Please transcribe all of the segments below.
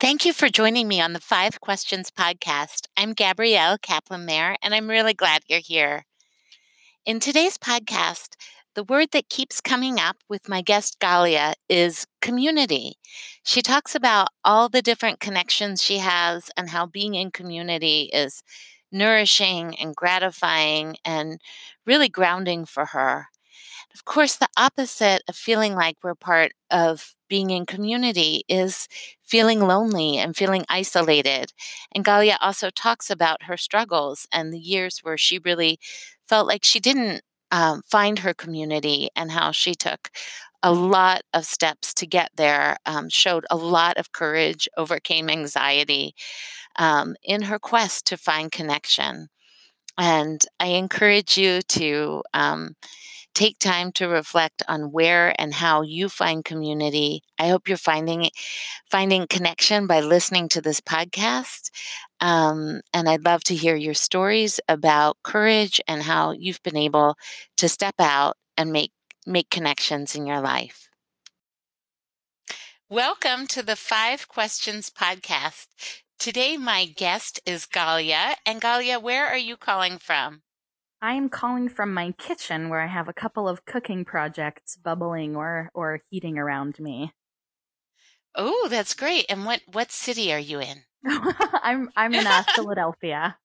Thank you for joining me on the Five Questions podcast. I'm Gabrielle Kaplan Mayer, and I'm really glad you're here. In today's podcast, the word that keeps coming up with my guest Galia is community. She talks about all the different connections she has and how being in community is nourishing and gratifying and really grounding for her. Of course, the opposite of feeling like we're part of being in community is feeling lonely and feeling isolated. And Galia also talks about her struggles and the years where she really felt like she didn't um, find her community and how she took a lot of steps to get there, um, showed a lot of courage, overcame anxiety um, in her quest to find connection. And I encourage you to um, take time to reflect on where and how you find community. I hope you're finding finding connection by listening to this podcast. Um, and I'd love to hear your stories about courage and how you've been able to step out and make make connections in your life. Welcome to the Five Questions podcast. Today, my guest is Galia. And Galia, where are you calling from? I am calling from my kitchen where I have a couple of cooking projects bubbling or, or heating around me. Oh, that's great. And what, what city are you in? I'm I'm in uh, Philadelphia.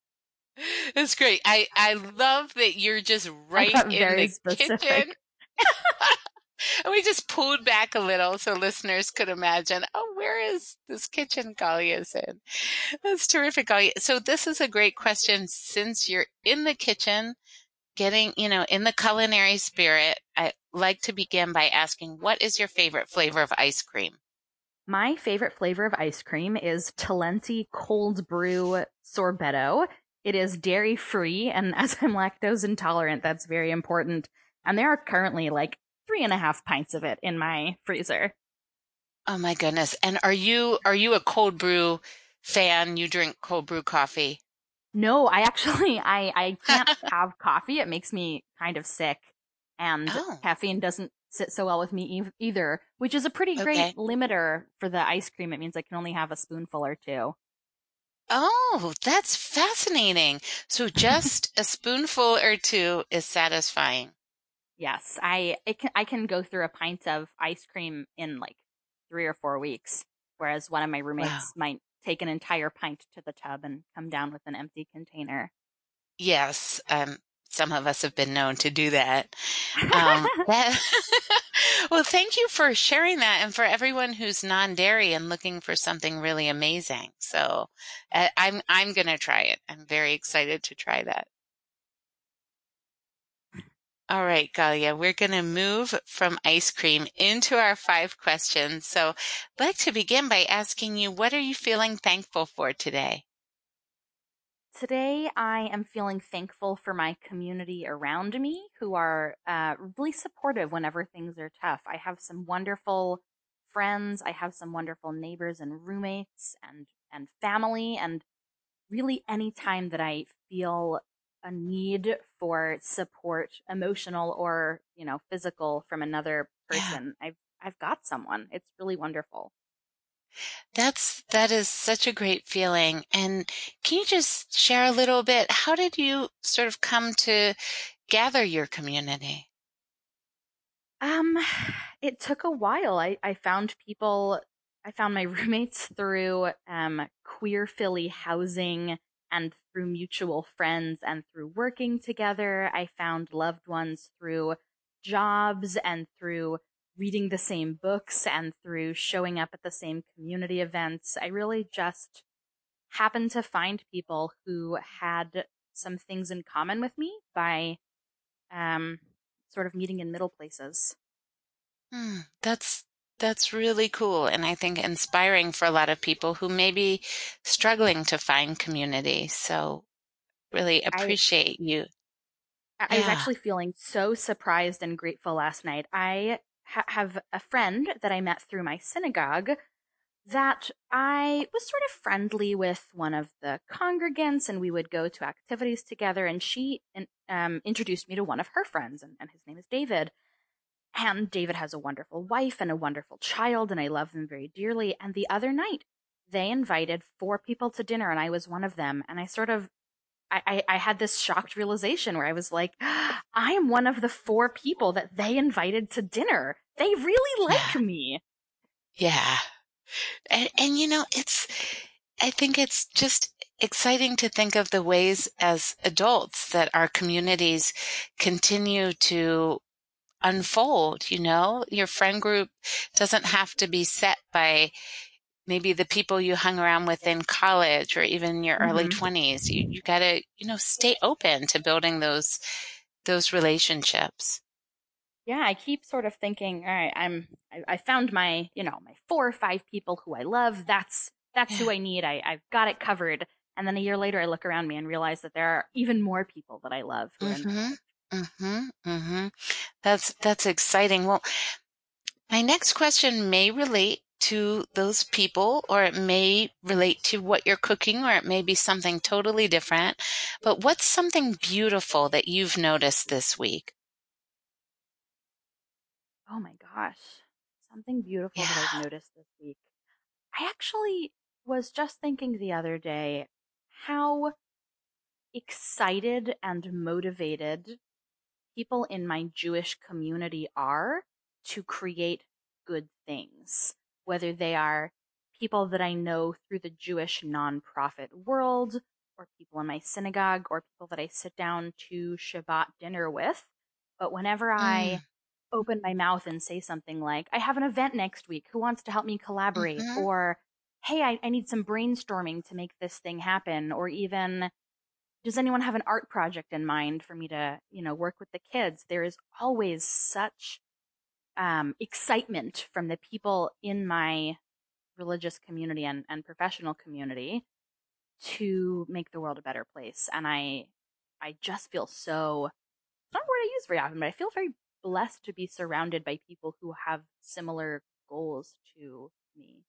That's great. I, I love that you're just right in the specific. kitchen. and we just pulled back a little so listeners could imagine, oh, where is this kitchen Galia, is in? That's terrific, Galia. So this is a great question since you're in the kitchen, getting, you know, in the culinary spirit. I like to begin by asking, what is your favorite flavor of ice cream? My favorite flavor of ice cream is Talenti cold brew sorbetto. It is dairy free, and as I'm lactose intolerant, that's very important. And there are currently like three and a half pints of it in my freezer. Oh my goodness. And are you are you a cold brew fan? You drink cold brew coffee? No, I actually I I can't have coffee. It makes me kind of sick. And oh. caffeine doesn't sit so well with me e- either, which is a pretty great okay. limiter for the ice cream. It means I can only have a spoonful or two. Oh, that's fascinating. So just a spoonful or two is satisfying. Yes, I it can I can go through a pint of ice cream in like three or four weeks, whereas one of my roommates wow. might take an entire pint to the tub and come down with an empty container. Yes, um, some of us have been known to do that. Um, that well, thank you for sharing that, and for everyone who's non-dairy and looking for something really amazing. So, uh, I'm I'm going to try it. I'm very excited to try that. All right, Galia, we're going to move from ice cream into our five questions. So I'd like to begin by asking you, what are you feeling thankful for today? Today, I am feeling thankful for my community around me who are uh, really supportive whenever things are tough. I have some wonderful friends. I have some wonderful neighbors and roommates and, and family. And really, any time that I feel a need for support, emotional or, you know, physical from another person, yeah. I've, I've got someone. It's really wonderful. That's that is such a great feeling. And can you just share a little bit? How did you sort of come to gather your community? Um, it took a while. I, I found people I found my roommates through um, queer Philly housing and through mutual friends and through working together. I found loved ones through jobs and through reading the same books and through showing up at the same community events. I really just happened to find people who had some things in common with me by um, sort of meeting in middle places. Hmm, that's that's really cool and I think inspiring for a lot of people who may be struggling to find community. So really appreciate I, you. I yeah. was actually feeling so surprised and grateful last night. I ha- have a friend that I met through my synagogue that I was sort of friendly with one of the congregants and we would go to activities together and she um, introduced me to one of her friends and, and his name is David. And David has a wonderful wife and a wonderful child, and I love them very dearly. And the other night, they invited four people to dinner and I was one of them. And I sort of, I, I, I had this shocked realization where I was like, I am one of the four people that they invited to dinner. They really like Yeah. me. Yeah. And, and you know, it's, I think it's just exciting to think of the ways as adults that our communities continue to unfold, you know? Your friend group doesn't have to be set by maybe the people you hung around with in college or even your early Mhm. 20s. You, you got to, you know, stay open to building those those relationships. Yeah, I keep sort of thinking, all right, I'm, I, I found my, you know, my four or five people who I love. That's, that's who I need. I, I've got it covered. And then a year later, I look around me and realize that there are even more people that I love who are in my life. Mhm. Mhm. That's that's exciting. Well, my next question may relate to those people or it may relate to what you're cooking or it may be something totally different. But what's something beautiful that you've noticed this week? Oh my gosh. Something beautiful that I've noticed this week. I actually was just thinking the other day how excited and motivated people in my Jewish community are to create good things, whether they are people that I know through the Jewish nonprofit world, or people in my synagogue, or people that I sit down to Shabbat dinner with. But whenever I Mm. open my mouth and say something like, I have an event next week, who wants to help me collaborate? Mhm. Or, hey, I, I need some brainstorming to make this thing happen. Or even, does anyone have an art project in mind for me to, you know, work with the kids? There is always such um, excitement from the people in my religious community and, and professional community to make the world a better place. And I, I just feel so, it's not a word I use very often, but I feel very blessed to be surrounded by people who have similar goals to me.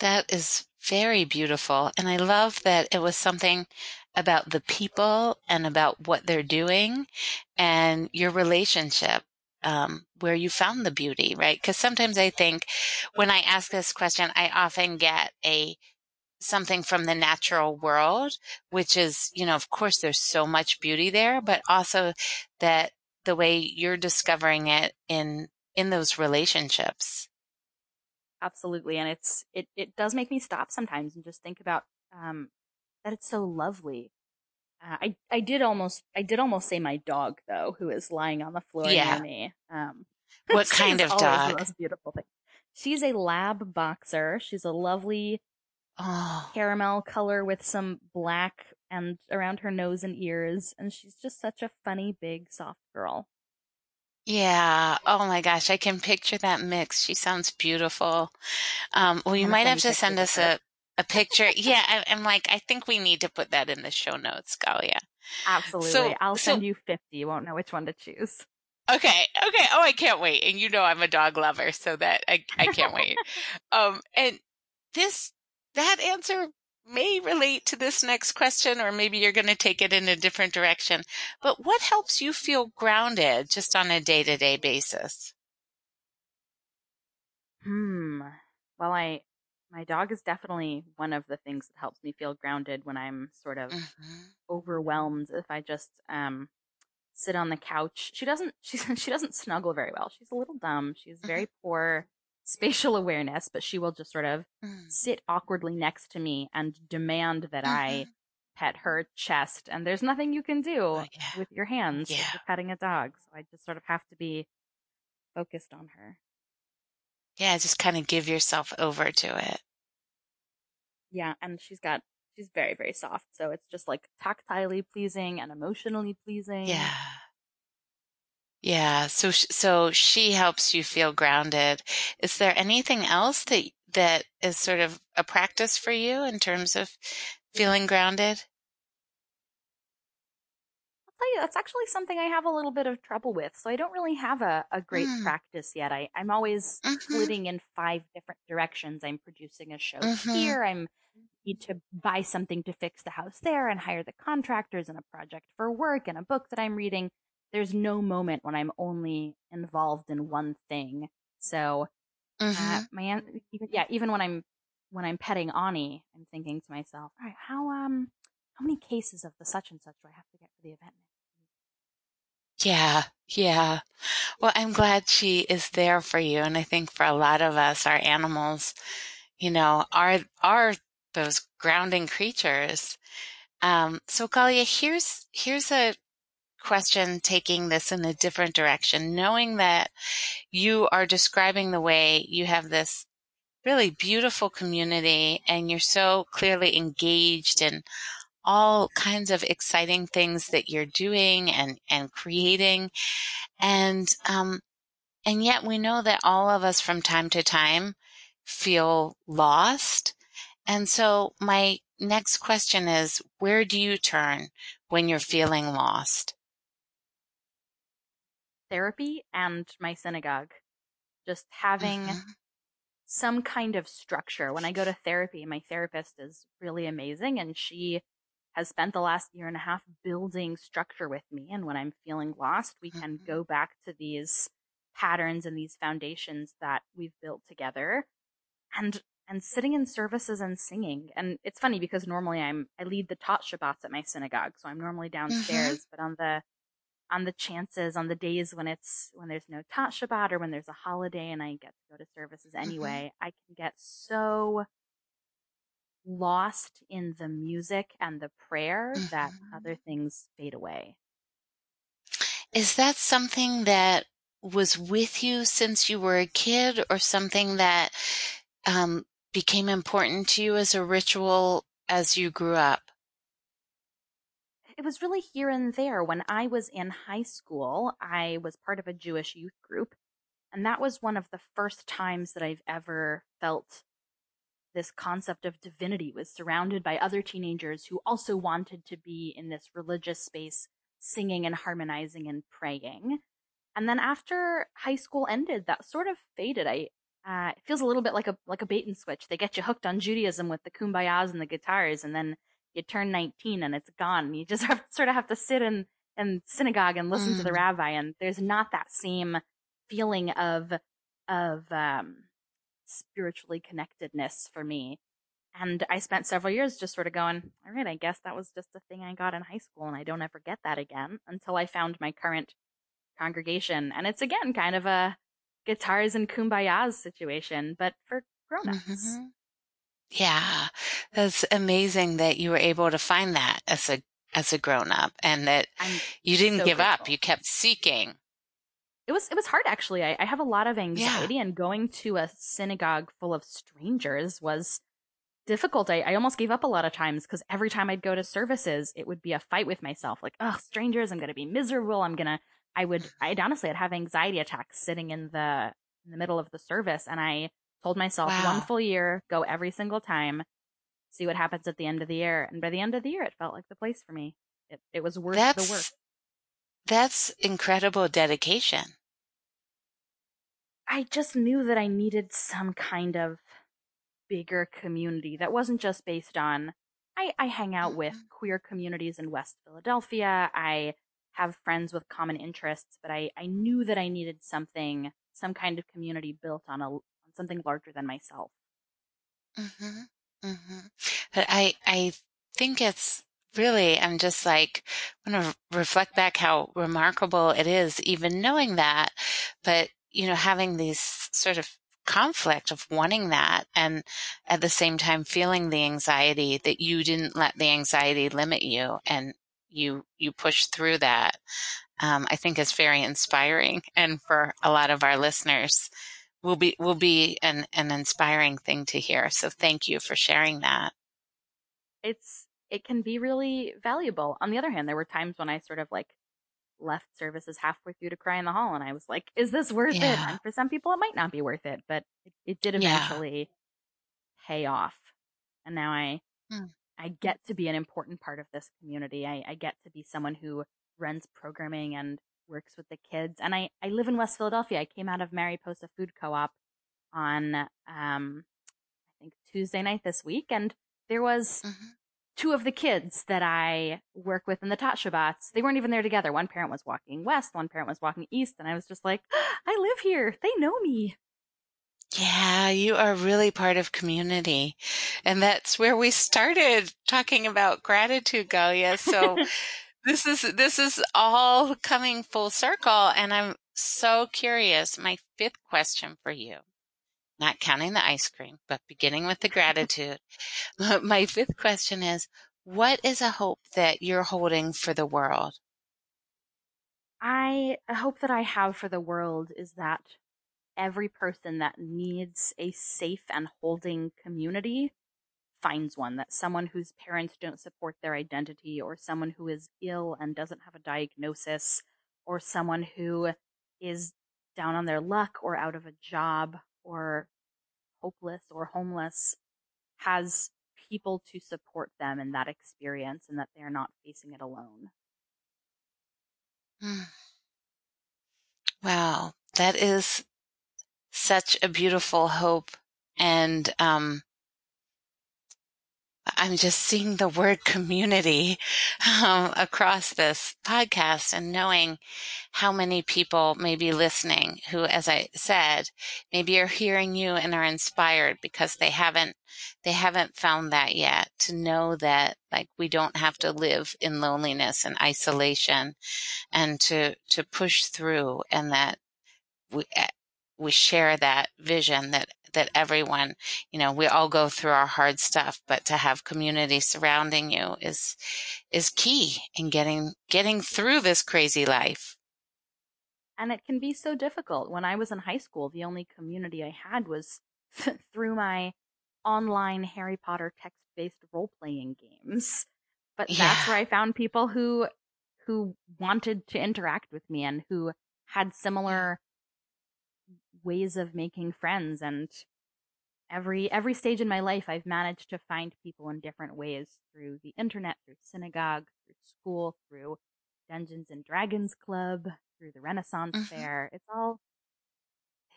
That is very beautiful. And I love that it was something about the people and about what they're doing and your relationship um, where you found the beauty, right? Because sometimes I think when I ask this question, I often get a something from the natural world, which is, you know, of course, there's so much beauty there, but also that the way you're discovering it in in those relationships. Absolutely. And it's, it, it does make me stop sometimes and just think about, um, that it's so lovely. Uh, I, I did almost, I did almost say my dog though, who is lying on the floor Yeah. near me. Um, What kind of dog? most beautiful thing. She's a lab boxer. She's a lovely Oh, caramel color with some black and around her nose and ears. And she's just such a funny, big, soft girl. Yeah. Oh my gosh, I can picture that mix. She sounds beautiful. Um, well, you might have to send us a, a picture. Yeah, I, I'm like, I think we need to put that in the show notes, Galia. Absolutely. So, I'll so send you 50. You won't know which one to choose. Okay, okay. Oh, I can't wait. And you know I'm a dog lover, so that I I can't wait. Um and this that answer may relate to this next question or maybe you're going to take it in a different direction. But what helps you feel grounded just on a day-to-day basis? Hmm. Well, I, my dog is definitely one of the things that helps me feel grounded when I'm sort of Mhm. overwhelmed. If I just, um, sit on the couch. She doesn't, she, she doesn't snuggle very well. She's a little dumb. She has very poor spatial awareness, but she will just sort of Mm. sit awkwardly next to me and demand that I Mhm. pet her chest. And there's nothing you can do Oh, yeah. with your hands Yeah. you're petting a dog. So I just sort of have to be focused on her. Yeah, just kind of give yourself over to it. Yeah, and she's got she's very very soft, so it's just like tactilely pleasing and emotionally pleasing. Yeah. Yeah, so sh- so she helps you feel grounded. Is there anything else that that is sort of a practice for you in terms of feeling grounded? I'll tell you, that's actually something I have a little bit of trouble with. So I don't really have a, a great Mm. practice yet. I, I'm always Mhm. splitting in five different directions. I'm producing a show Mhm. here. I'm need to buy something to fix the house there and hire the contractors and a project for work and a book that I'm reading. There's no moment when I'm only involved in one thing. So uh, Mhm. my an- even, yeah, even when I'm when I'm petting Ani, I'm thinking to myself, all right, how um how many cases of the such and such do I have to get for the event? Yeah, yeah. Well, I'm glad she is there for you. And I think for a lot of us, our animals, you know, are, are those grounding creatures. Um, so Galia, here's, here's a question taking this in a different direction, knowing that you are describing the way you have this really beautiful community and you're so clearly engaged in all kinds of exciting things that you're doing and, and creating. And, um, and yet we know that all of us from time to time feel lost. And so my next question is, where do you turn when you're feeling lost? Therapy and my synagogue. Just having mm-hmm. some kind of structure. When I go to therapy, my therapist is really amazing and she has spent the last year and a half building structure with me. And when I'm feeling lost, we can mm-hmm. go back to these patterns and these foundations that we've built together and and sitting in services and singing. And it's funny because normally I'm I lead the tot Shabbats at my synagogue, so I'm normally mm-hmm. downstairs, mm-hmm. but on the on the chances on the days when it's when there's no tot Shabbat or when there's a holiday and I get to go to services mm-hmm. anyway, mm-hmm. I can get so lost in the music and the prayer mm-hmm. that other things fade away. Is that something that was with you since you were a kid or something that um, became important to you as a ritual as you grew up? It was really here and there. When I was in high school, I was part of a Jewish youth group. And that was one of the first times that I've ever felt this concept of divinity was surrounded by other teenagers who also wanted to be in this religious space, singing and harmonizing and praying. And then after high school ended, that sort of faded. I uh, it feels a little bit like a like a bait and switch. They get you hooked on Judaism with the kumbayas and the guitars, and then you turn 19 and it's gone. You just have, sort of have to sit in in synagogue and listen mm. to the mm. rabbi, and there's not that same feeling of of um, spiritually connectedness for me. And I spent several years just sort of going, all right, I guess that was just a thing I got in high school and I don't ever get that again until I found my current congregation. And it's again kind of a guitars and kumbayas situation, but for grown-ups. Mm-hmm. Yeah. That's amazing that you were able to find that as a as a grown up and that I'm you didn't so give grateful. up. You kept seeking it was it was hard actually. I, I have a lot of anxiety, yeah. and going to a synagogue full of strangers was difficult. I, I almost gave up a lot of times because every time I'd go to services, it would be a fight with myself. Like, oh, strangers, I'm gonna be miserable. I'm gonna. I would. I'd honestly, I'd have anxiety attacks sitting in the in the middle of the service, and I told myself wow. one full year, go every single time, see what happens at the end of the year. And by the end of the year, it felt like the place for me. It it was worth that's, the work. That's incredible dedication. I just knew that I needed some kind of bigger community that wasn't just based on I, I hang out with mm-hmm. queer communities in West Philadelphia. I have friends with common interests, but I, I knew that I needed something, some kind of community built on a on something larger than myself. Mm-hmm. Mm-hmm. But I I think it's really I'm just like want to reflect back how remarkable it is, even knowing that, but you know, having these sort of conflict of wanting that and at the same time feeling the anxiety that you didn't let the anxiety limit you and you you push through that um, i think is very inspiring and for a lot of our listeners will be will be an, an inspiring thing to hear so thank you for sharing that it's it can be really valuable on the other hand there were times when i sort of like left services halfway through to cry in the hall and I was like, is this worth yeah. it? And for some people it might not be worth it, but it, it did eventually yeah. pay off. And now I hmm. I get to be an important part of this community. I, I get to be someone who runs programming and works with the kids. And I, I live in West Philadelphia. I came out of Mariposa Food Co-op on um I think Tuesday night this week and there was mm-hmm two of the kids that I work with in the Tot Shabbats, they weren't even there together. One parent was walking west, one parent was walking east, and I was just like, I live here. They know me. Yeah, you are really part of community. And that's where we started talking about gratitude, Galia. So this is this is all coming full circle and I'm so curious. My fifth question for you. Not counting the ice cream, but beginning with the gratitude. My fifth question is what is a hope that you're holding for the world? I a hope that I have for the world is that every person that needs a safe and holding community finds one. That someone whose parents don't support their identity, or someone who is ill and doesn't have a diagnosis, or someone who is down on their luck or out of a job or hopeless or homeless has people to support them in that experience and that they're not facing it alone. Wow, that is such a beautiful hope. And um, I'm just seeing the word community um, across this podcast and knowing how many people may be listening who, as I said, maybe are hearing you and are inspired because they haven't they haven't found that yet. To know that like we don't have to live in loneliness and isolation and to to push through and that we eh, we share that vision that that everyone, you know, we all go through our hard stuff, but to have community surrounding you is is key in getting getting through this crazy life. And it can be so difficult. When I was in high school, the only community I had was through my online Harry Potter text-based role-playing games. But Yeah. that's where I found people who who wanted to interact with me and who had similar ways of making friends and every every stage in my life I've managed to find people in different ways through the internet, through synagogue, through school, through Dungeons and Dragons Club, through the Renaissance hmm Fair. It's all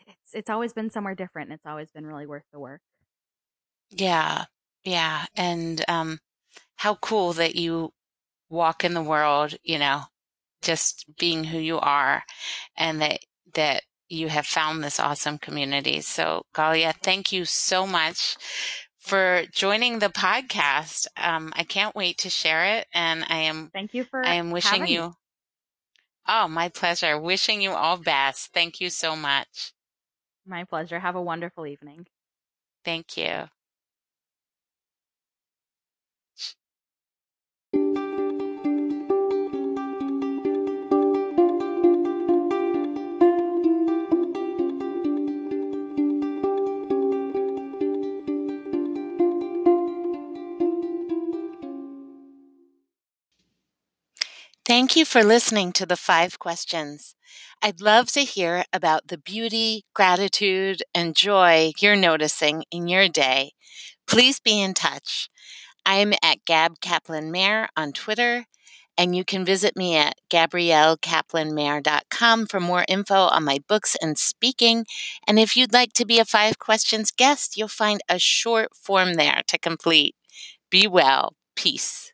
it's it's always been somewhere different and it's always been really worth the work. Yeah. Yeah. And um how cool that you walk in the world, you know, just being who you are and that that you have found this awesome community. So Galia, thank you so much for joining the podcast. Um, I can't wait to share it and I am Thank you for I am wishing having me. you oh my pleasure. Wishing you all best. Thank you so much. My pleasure. Have a wonderful evening. Thank you. Thank you for listening to the five questions. I'd love to hear about the beauty, gratitude, and joy you're noticing in your day. Please be in touch. I'm at Gab Kaplan Mayer on Twitter, and you can visit me at gabriellekaplanmayer.com for more info on my books and speaking. And if you'd like to be a Five Questions guest, you'll find a short form there to complete. Be well. Peace.